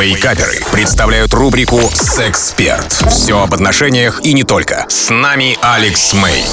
Вейкаперы представляют рубрику «Сексперт». Все об отношениях и не только. С нами Алекс Мэй.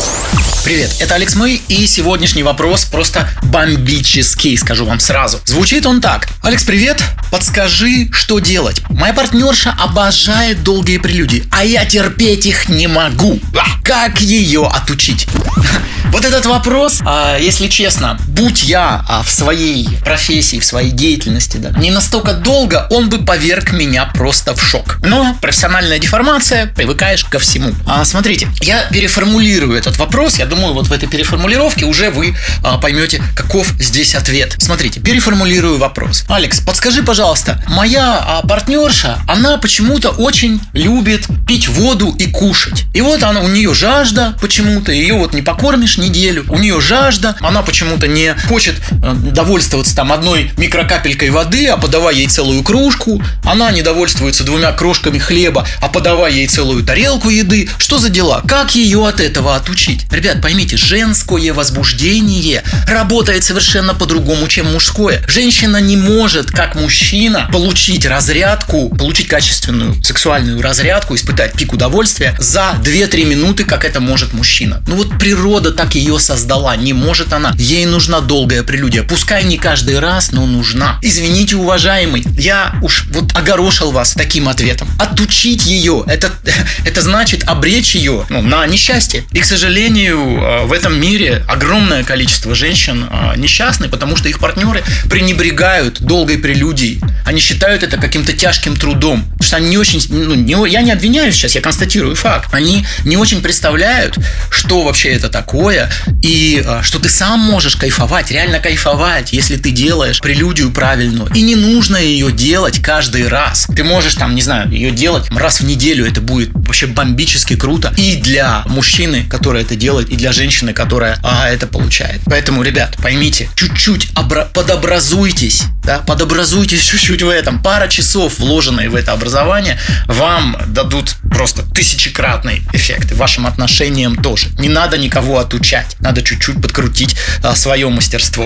Привет, это Алекс Мэй, и сегодняшний вопрос просто бомбический, скажу вам сразу. Звучит он так. Алекс, привет, подскажи, что делать? Моя партнерша обожает долгие прелюдии, а я терпеть их не могу. А, Как ее отучить? Вот этот вопрос, а, если честно, будь я а, в своей профессии, в своей деятельности, да, не настолько долго, он бы поверг меня просто в шок. Но профессиональная деформация, привыкаешь ко всему. А, смотрите, я переформулирую этот вопрос. Я думаю, вот в этой переформулировке уже вы а, поймете, каков здесь ответ. Смотрите, переформулирую вопрос. Алекс, подскажи, пожалуйста, моя а, партнерша, она почему-то очень любит пить воду и кушать. И вот она, у нее жажда почему-то, ее вот не покормишь неделю, у нее жажда, она почему-то не хочет э, довольствоваться там одной микрокапелькой воды, а подавай ей целую кружку, она не довольствуется двумя крошками хлеба, а подавай ей целую тарелку еды. Что за дела? Как ее от этого отучить? Ребят, поймите, женское возбуждение работает совершенно по-другому, чем мужское. Женщина не может, как мужчина, получить разрядку, получить качественную сексуальную разрядку, испытать пик удовольствия за 2-3 минуты, как это может мужчина. Ну вот природа так ее создала, не может она. Ей нужна долгая прелюдия. Пускай не каждый раз, но нужна. Извините, уважаемый, я уж вот огорошил вас таким ответом. Отучить ее, это, это значит обречь ее ну, на несчастье. И, к сожалению, э, в этом мире огромное количество женщин э, несчастны, потому что их партнеры пренебрегают долгой прелюдией. Они считают это каким-то тяжким трудом. Потому что они не очень... Ну, не, я не обвиняю сейчас, я констатирую факт. Они не очень представляют, что вообще это такое, и а, что ты сам можешь кайфовать, реально кайфовать, если ты делаешь прелюдию правильную. И не нужно ее делать каждый раз. Ты можешь там, не знаю, ее делать раз в неделю, это будет вообще бомбически круто. И для мужчины, который это делает, и для женщины, которая а, это получает. Поэтому, ребят, поймите, чуть-чуть обра- подобразуйтесь, да, подобразуйтесь чуть-чуть в этом. Пара часов, вложенные в это образование, вам дадут просто тысячекратный эффект. И вашим отношениям тоже. Не надо никого отучать. Надо чуть-чуть подкрутить а, свое мастерство.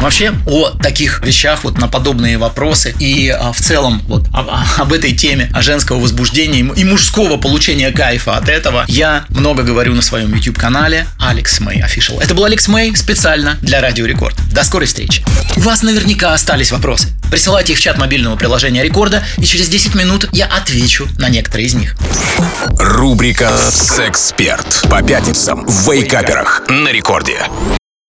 Вообще, о таких вещах, вот на подобные вопросы и а, в целом вот об, об этой теме о женского возбуждения и мужского получения кайфа от этого я много говорю на своем YouTube-канале Алекс Мэй Official. Это был Алекс Мэй специально для Радио Рекорд. До скорой встречи. У вас наверняка остались вопросы. Присылайте их в чат мобильного приложения Рекорда, и через 10 минут я отвечу на некоторые из них. Рубрика «Сексперт» по пятницам в Вейкаперах на рекорде.